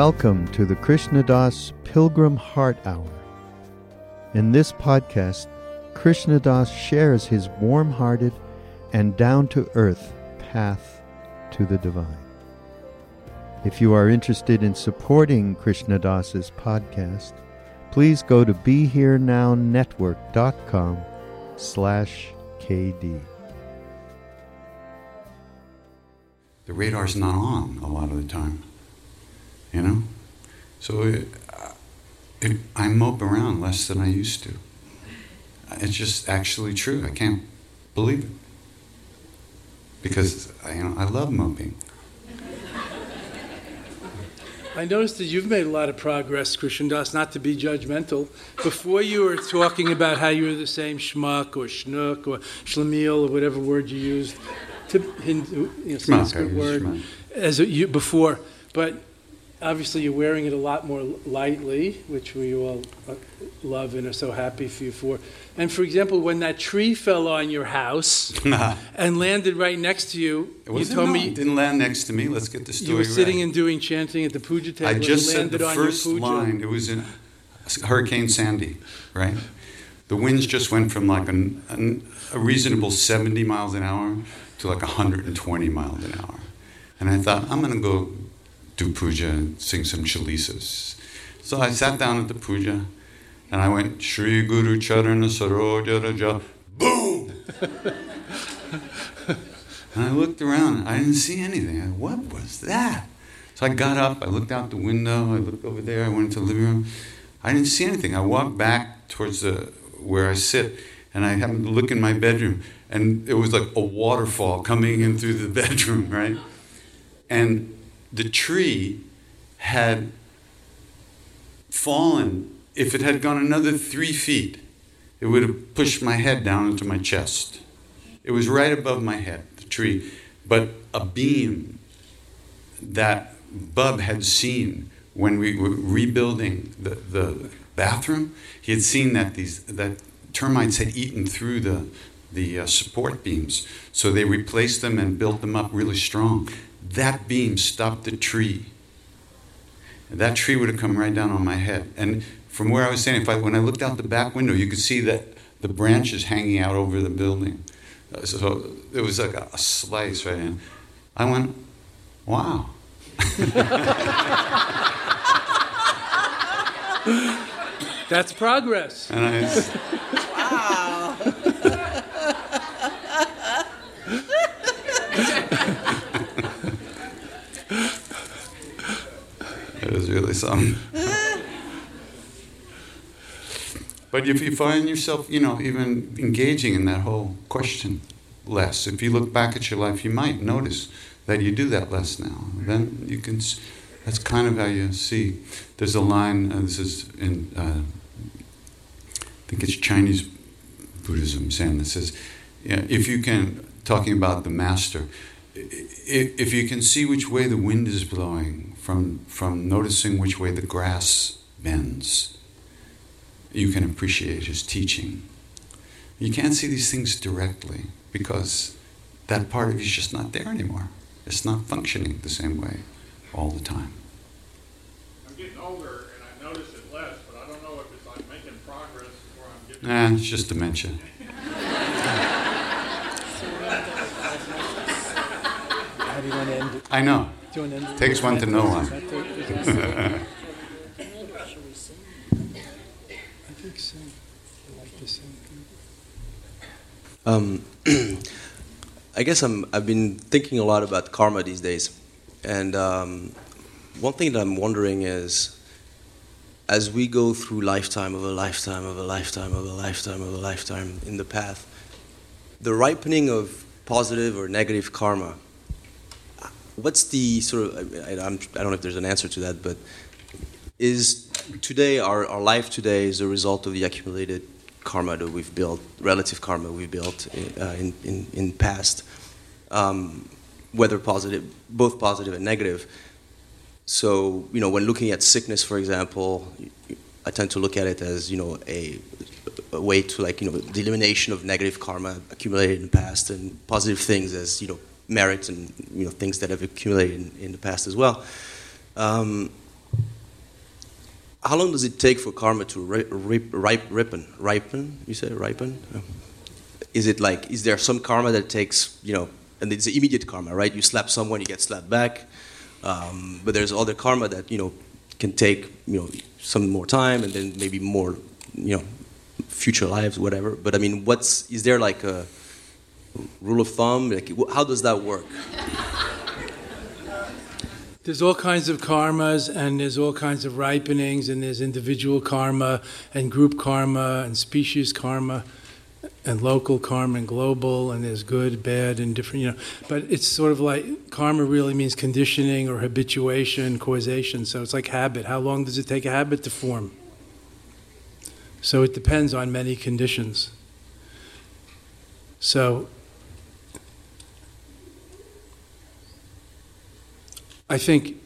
Welcome to the Krishna Das Pilgrim Heart Hour. In this podcast, Krishna Das shares his warm hearted and down to earth path to the divine. If you are interested in supporting Krishna Das's podcast, please go to BeHereNowNetwork.com slash KD. The radar's not on a lot of the time you know? So it, it, I mope around less than I used to. It's just actually true. I can't believe it. Because, you know, I love moping. I noticed that you've made a lot of progress, Krishna Das, not to be judgmental. Before you were talking about how you were the same schmuck or schnook or schlemiel or whatever word you used, to Hindu, you know, Sanskrit word, as you before. But obviously you're wearing it a lot more lightly, which we all uh, love and are so happy for you for. And for example, when that tree fell on your house and landed right next to you, you told no, me it didn't land next to me. Let's get the story. You were sitting right. and doing chanting at the puja table. I just said the first line. It was in Hurricane Sandy, right? The winds just went from like an, an, a reasonable 70 miles an hour to like 120 miles an hour. And I thought, I'm going to go do puja and sing some chalisas. So I mm-hmm. sat down at the puja and I went, Shri Guru Charana Saroja Raja, boom! and I looked around, I didn't see anything. what was that? So I got up, I looked out the window, I looked over there, I went into the living room. I didn't see anything. I walked back towards the, where I sit, and I happened to look in my bedroom, and it was like a waterfall coming in through the bedroom, right? And the tree had fallen, if it had gone another three feet, it would have pushed my head down into my chest. It was right above my head, the tree. But a beam that Bub had seen when we were rebuilding the, the bathroom, he had seen that these that termites had eaten through the the uh, support beams. So they replaced them and built them up really strong that beam stopped the tree. And that tree would have come right down on my head. And from where I was standing, I, when I looked out the back window, you could see that the branches hanging out over the building. Uh, so it was like a, a slice right in. I went, wow. That's progress. And I, wow. But if you find yourself, you know, even engaging in that whole question less, if you look back at your life, you might notice that you do that less now. Then you can. That's kind of how you see. There's a line. Uh, this is in. Uh, I think it's Chinese Buddhism saying that says, yeah, if you can, talking about the master, if you can see which way the wind is blowing from from noticing which way the grass bends you can appreciate his teaching. You can't see these things directly because that part of you is just not there anymore. It's not functioning the same way all the time. I'm getting older and I notice it less, but I don't know if it's like making progress or I'm getting. Nah, it's just dementia. How do you want to end it? I know. Do you want to end it? Takes one to know one. Um, I guess I'm, I've been thinking a lot about karma these days. And um, one thing that I'm wondering is as we go through lifetime of a lifetime of a lifetime of a lifetime of a lifetime in the path, the ripening of positive or negative karma, what's the sort of, I, I don't know if there's an answer to that, but is today, our, our life today is a result of the accumulated karma that we've built, relative karma we've built uh, in, in, in past, um, whether positive, both positive and negative. So, you know, when looking at sickness, for example, I tend to look at it as, you know, a, a way to like, you know, the elimination of negative karma accumulated in the past and positive things as, you know, merit and, you know, things that have accumulated in, in the past as well. Um, how long does it take for karma to rip, ripe, ripen? Ripen? You say ripen? Is it like is there some karma that takes you know, and it's immediate karma, right? You slap someone, you get slapped back. Um, but there's other karma that you know can take you know some more time and then maybe more you know future lives, whatever. But I mean, what's is there like a rule of thumb? Like, how does that work? there's all kinds of karmas and there's all kinds of ripenings and there's individual karma and group karma and species karma and local karma and global and there's good bad and different you know but it's sort of like karma really means conditioning or habituation causation so it's like habit how long does it take a habit to form so it depends on many conditions so I think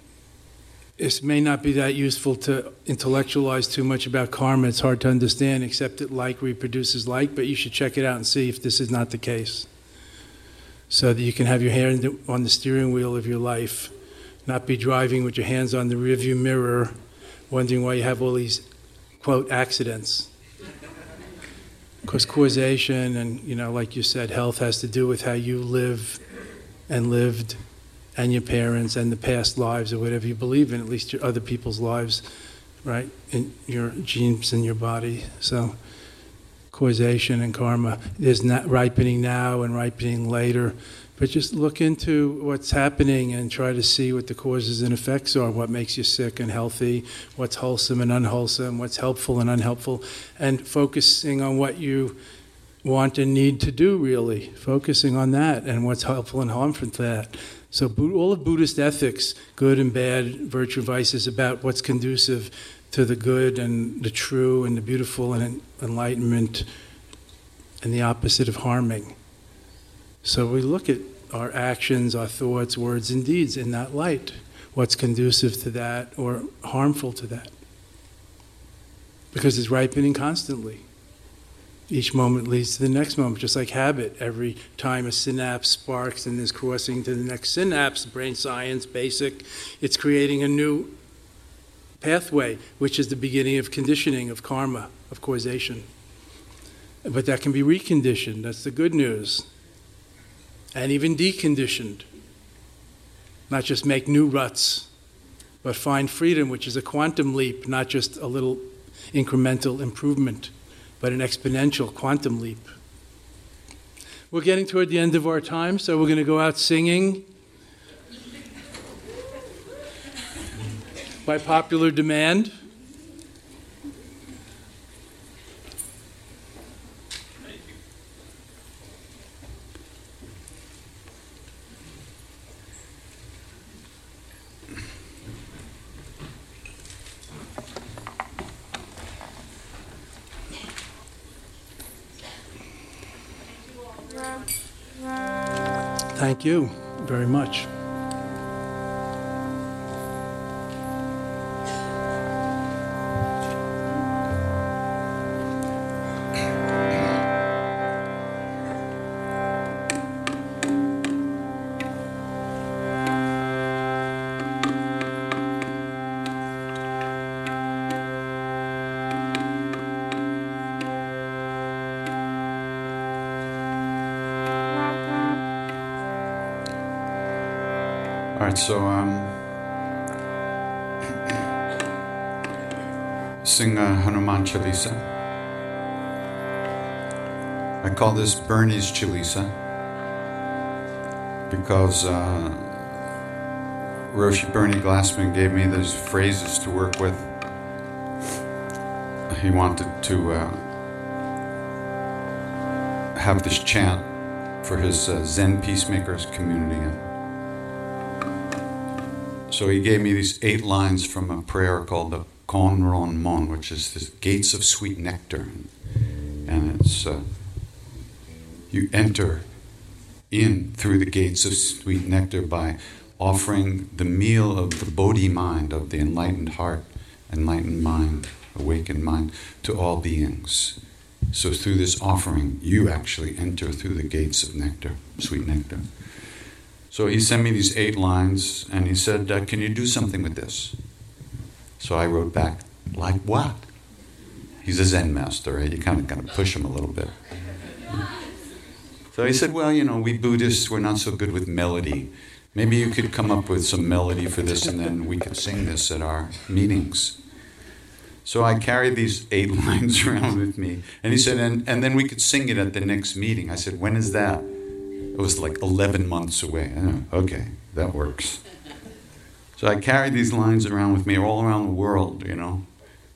it may not be that useful to intellectualize too much about karma. It's hard to understand, except that like reproduces like, but you should check it out and see if this is not the case. So that you can have your hand on the steering wheel of your life, not be driving with your hands on the rearview mirror, wondering why you have all these, quote, accidents. Because causation and, you know, like you said, health has to do with how you live and lived and your parents and the past lives or whatever you believe in, at least your other people's lives, right? In your genes in your body. So causation and karma. There's not ripening now and ripening later. But just look into what's happening and try to see what the causes and effects are, what makes you sick and healthy, what's wholesome and unwholesome, what's helpful and unhelpful, and focusing on what you want and need to do, really. Focusing on that and what's helpful and harmful to that. So all of Buddhist ethics, good and bad, virtue, vice, is about what's conducive to the good and the true and the beautiful and enlightenment and the opposite of harming. So we look at our actions, our thoughts, words, and deeds in that light. What's conducive to that or harmful to that? Because it's ripening constantly each moment leads to the next moment, just like habit. Every time a synapse sparks and is crossing to the next synapse, brain science, basic, it's creating a new pathway, which is the beginning of conditioning, of karma, of causation. But that can be reconditioned. That's the good news. And even deconditioned. Not just make new ruts, but find freedom, which is a quantum leap, not just a little incremental improvement but an exponential quantum leap. We're getting toward the end of our time, so we're going to go out singing. By popular demand. You very much. Right, so um, sing uh, Hanuman Chalisa. I call this Bernie's Chalisa because uh, Roshi Bernie Glassman gave me those phrases to work with. He wanted to uh, have this chant for his uh, Zen Peacemakers community. So he gave me these eight lines from a prayer called the Kanromon, which is the gates of sweet nectar. And it's, uh, you enter in through the gates of sweet nectar by offering the meal of the Bodhi mind, of the enlightened heart, enlightened mind, awakened mind, to all beings. So through this offering, you actually enter through the gates of nectar, sweet nectar. So he sent me these eight lines and he said, uh, Can you do something with this? So I wrote back, Like what? He's a Zen master, right? You kind of got to push him a little bit. So he said, Well, you know, we Buddhists, we're not so good with melody. Maybe you could come up with some melody for this and then we could sing this at our meetings. So I carried these eight lines around with me. And he said, and, and then we could sing it at the next meeting. I said, When is that? It was like 11 months away. okay, that works. So I carried these lines around with me all around the world, you know,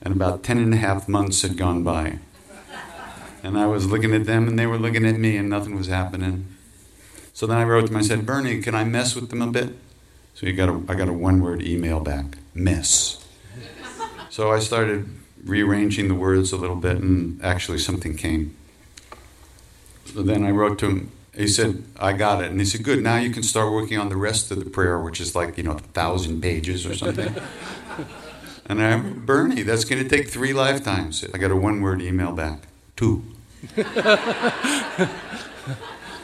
and about 10 and a half months had gone by. And I was looking at them and they were looking at me and nothing was happening. So then I wrote to them, I said, Bernie, can I mess with them a bit? So you got a, I got a one word email back mess. So I started rearranging the words a little bit and actually something came. So then I wrote to him, he said, I got it. And he said, Good, now you can start working on the rest of the prayer, which is like, you know, a thousand pages or something. and I Bernie, that's going to take three lifetimes. I got a one word email back. Two.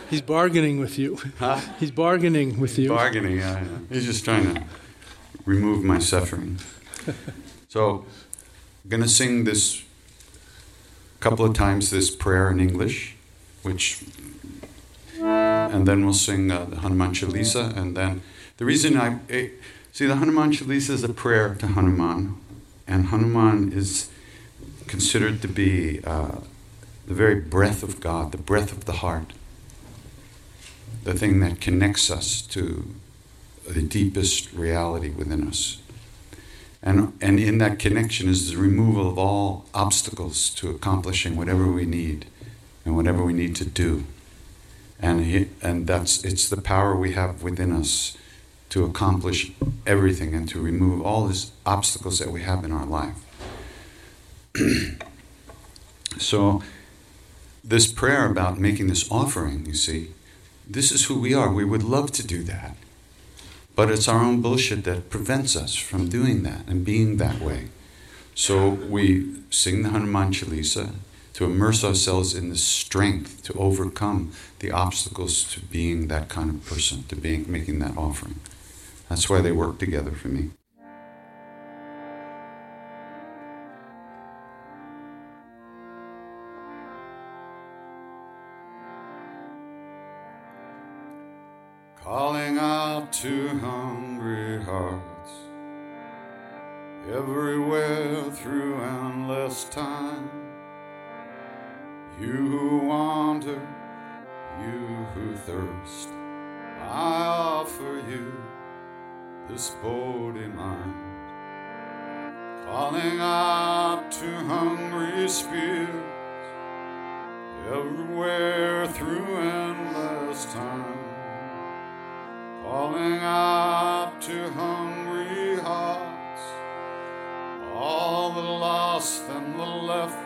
He's bargaining with you. Huh? He's bargaining with you. Bargaining, yeah, yeah. He's just trying to remove my suffering. So, I'm going to sing this couple of times this prayer in English, which and then we'll sing uh, the Hanuman Chalisa, and then the reason I eh, see the Hanuman Chalisa is a prayer to Hanuman, and Hanuman is considered to be uh, the very breath of God, the breath of the heart, the thing that connects us to the deepest reality within us. And, and in that connection is the removal of all obstacles to accomplishing whatever we need and whatever we need to do. And, he, and that's, it's the power we have within us to accomplish everything and to remove all these obstacles that we have in our life. so, this prayer about making this offering, you see, this is who we are. We would love to do that. But it's our own bullshit that prevents us from doing that and being that way. So we sing the Hanuman Chalisa to immerse ourselves in the strength to overcome the obstacles to being that kind of person, to being making that offering. That's why they work together for me. Calling out to hungry hearts everywhere through endless time. You who wander, you who thirst, I offer you this body mind, calling out to hungry spirits everywhere through endless time, calling out to hungry hearts, all the lost and the left.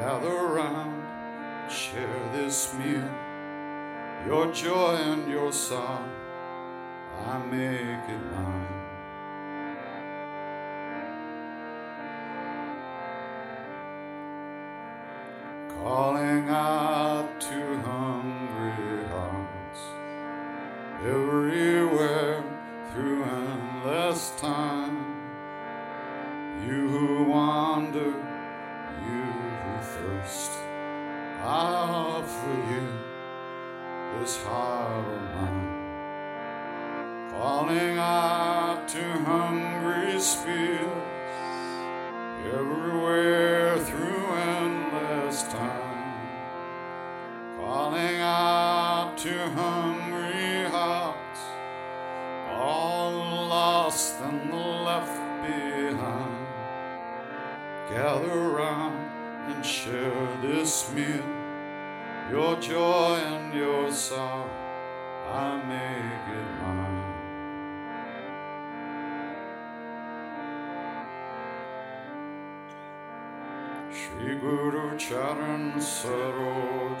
Gather round, share this meal, your joy and your song. I make it mine. To hungry hearts, all lost and left behind. Gather round and share this meal, your joy and your sorrow, I make it mine. Shri Guru Charan Saroj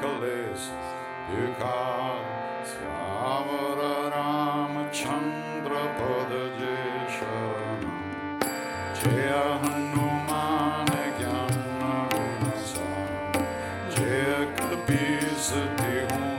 Kales Yukar Syavara Ramachandra Padaje Jaya Jaya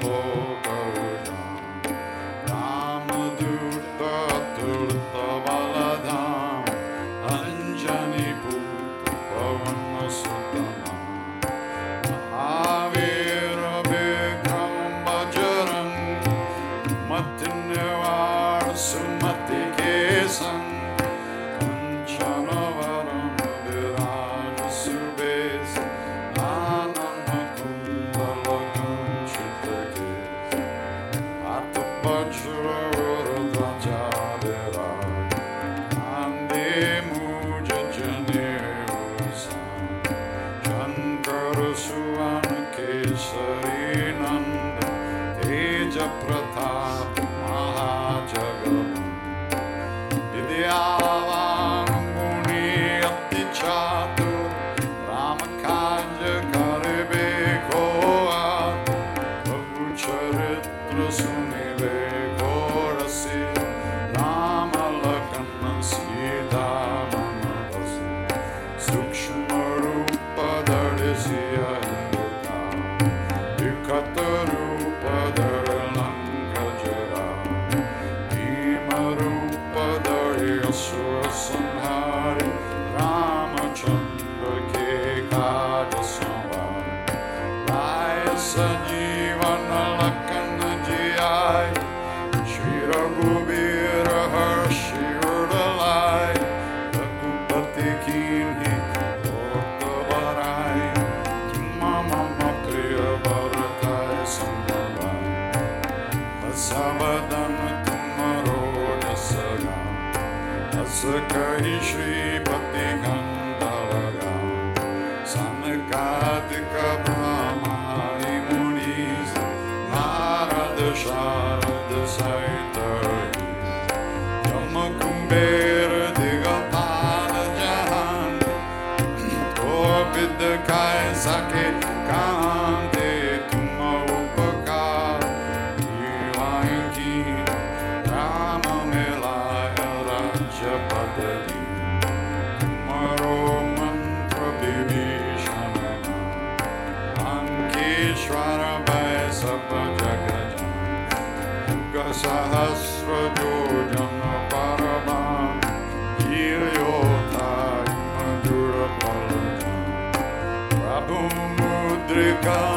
go.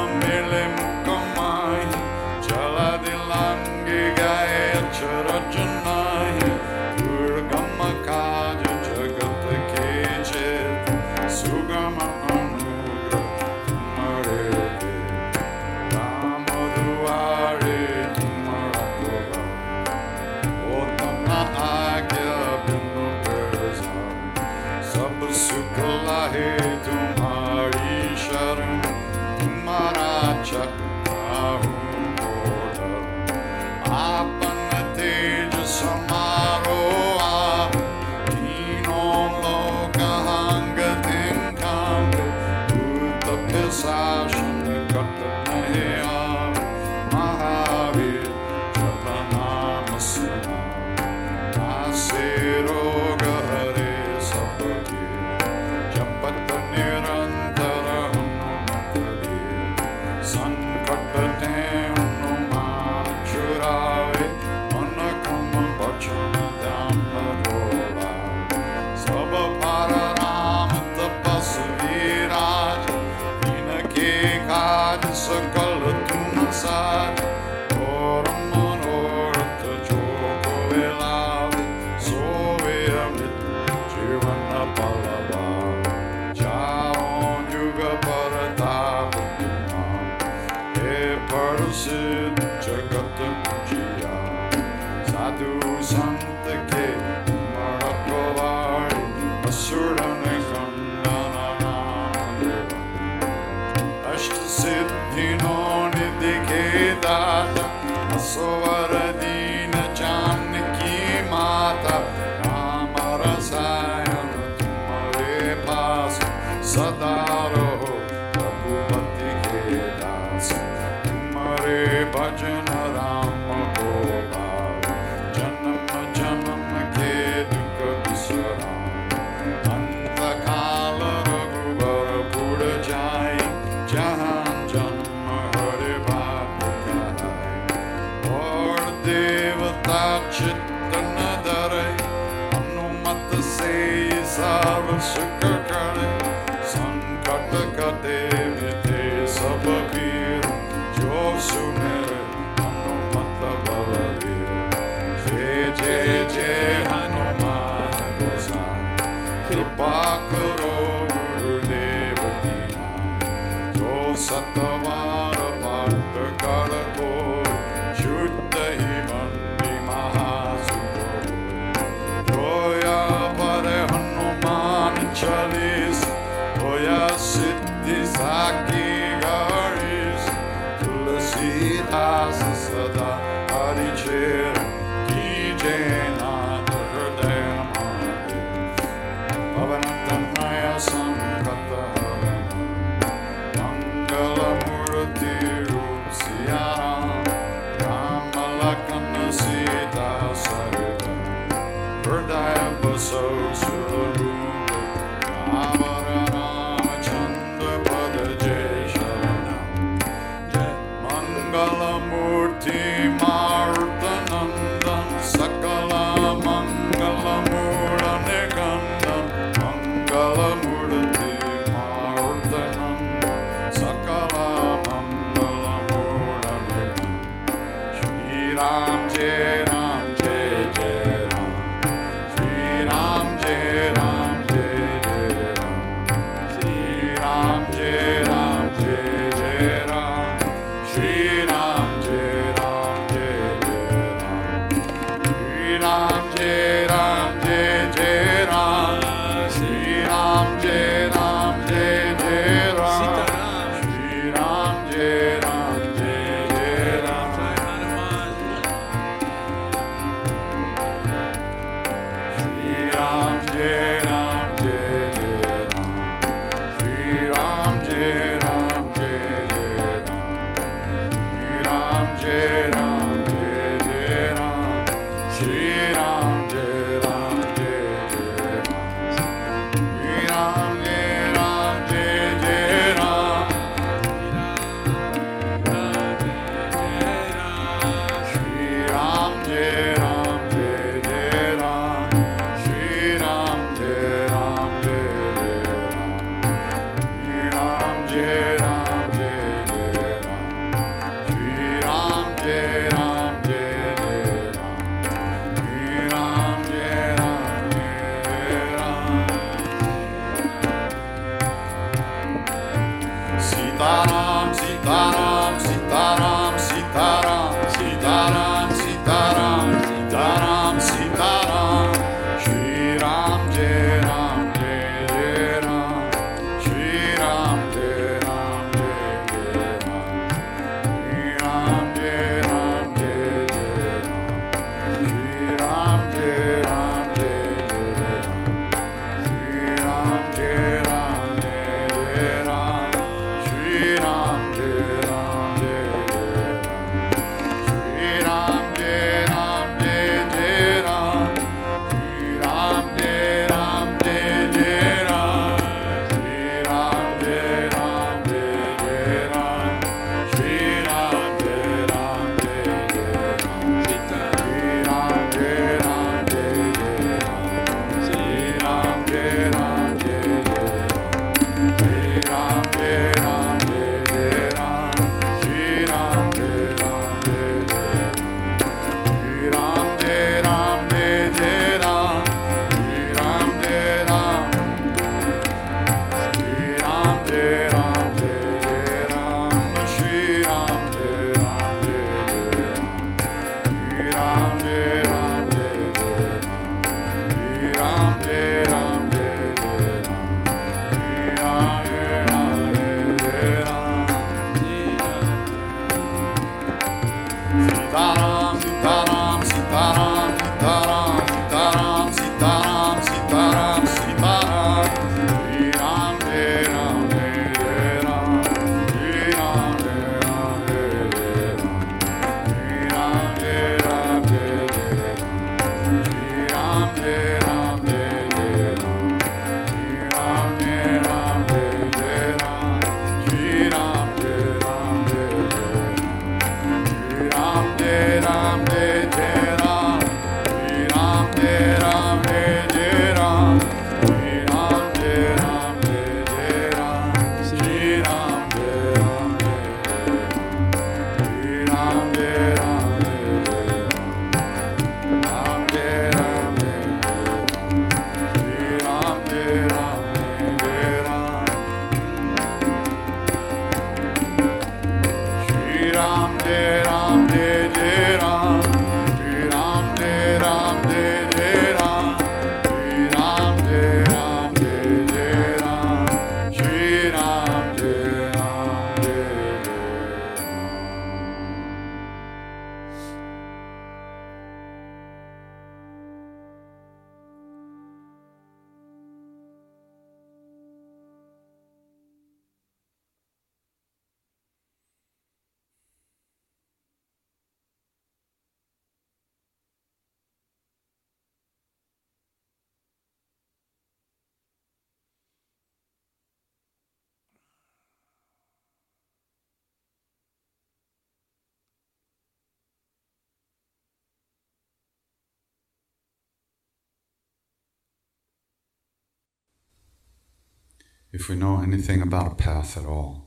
If we know anything about a path at all,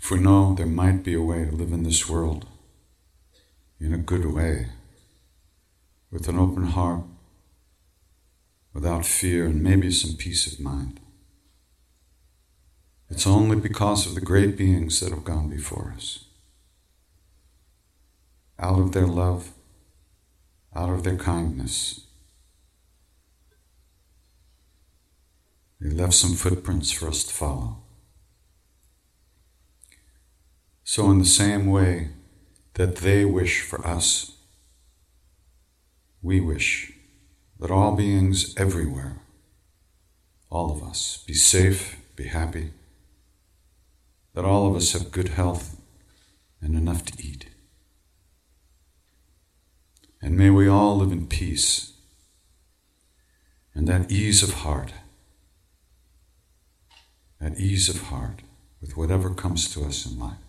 if we know there might be a way to live in this world in a good way, with an open heart, without fear, and maybe some peace of mind, it's only because of the great beings that have gone before us. Out of their love, out of their kindness, They left some footprints for us to follow. So, in the same way that they wish for us, we wish that all beings everywhere, all of us, be safe, be happy, that all of us have good health and enough to eat. And may we all live in peace and that ease of heart at ease of heart with whatever comes to us in life.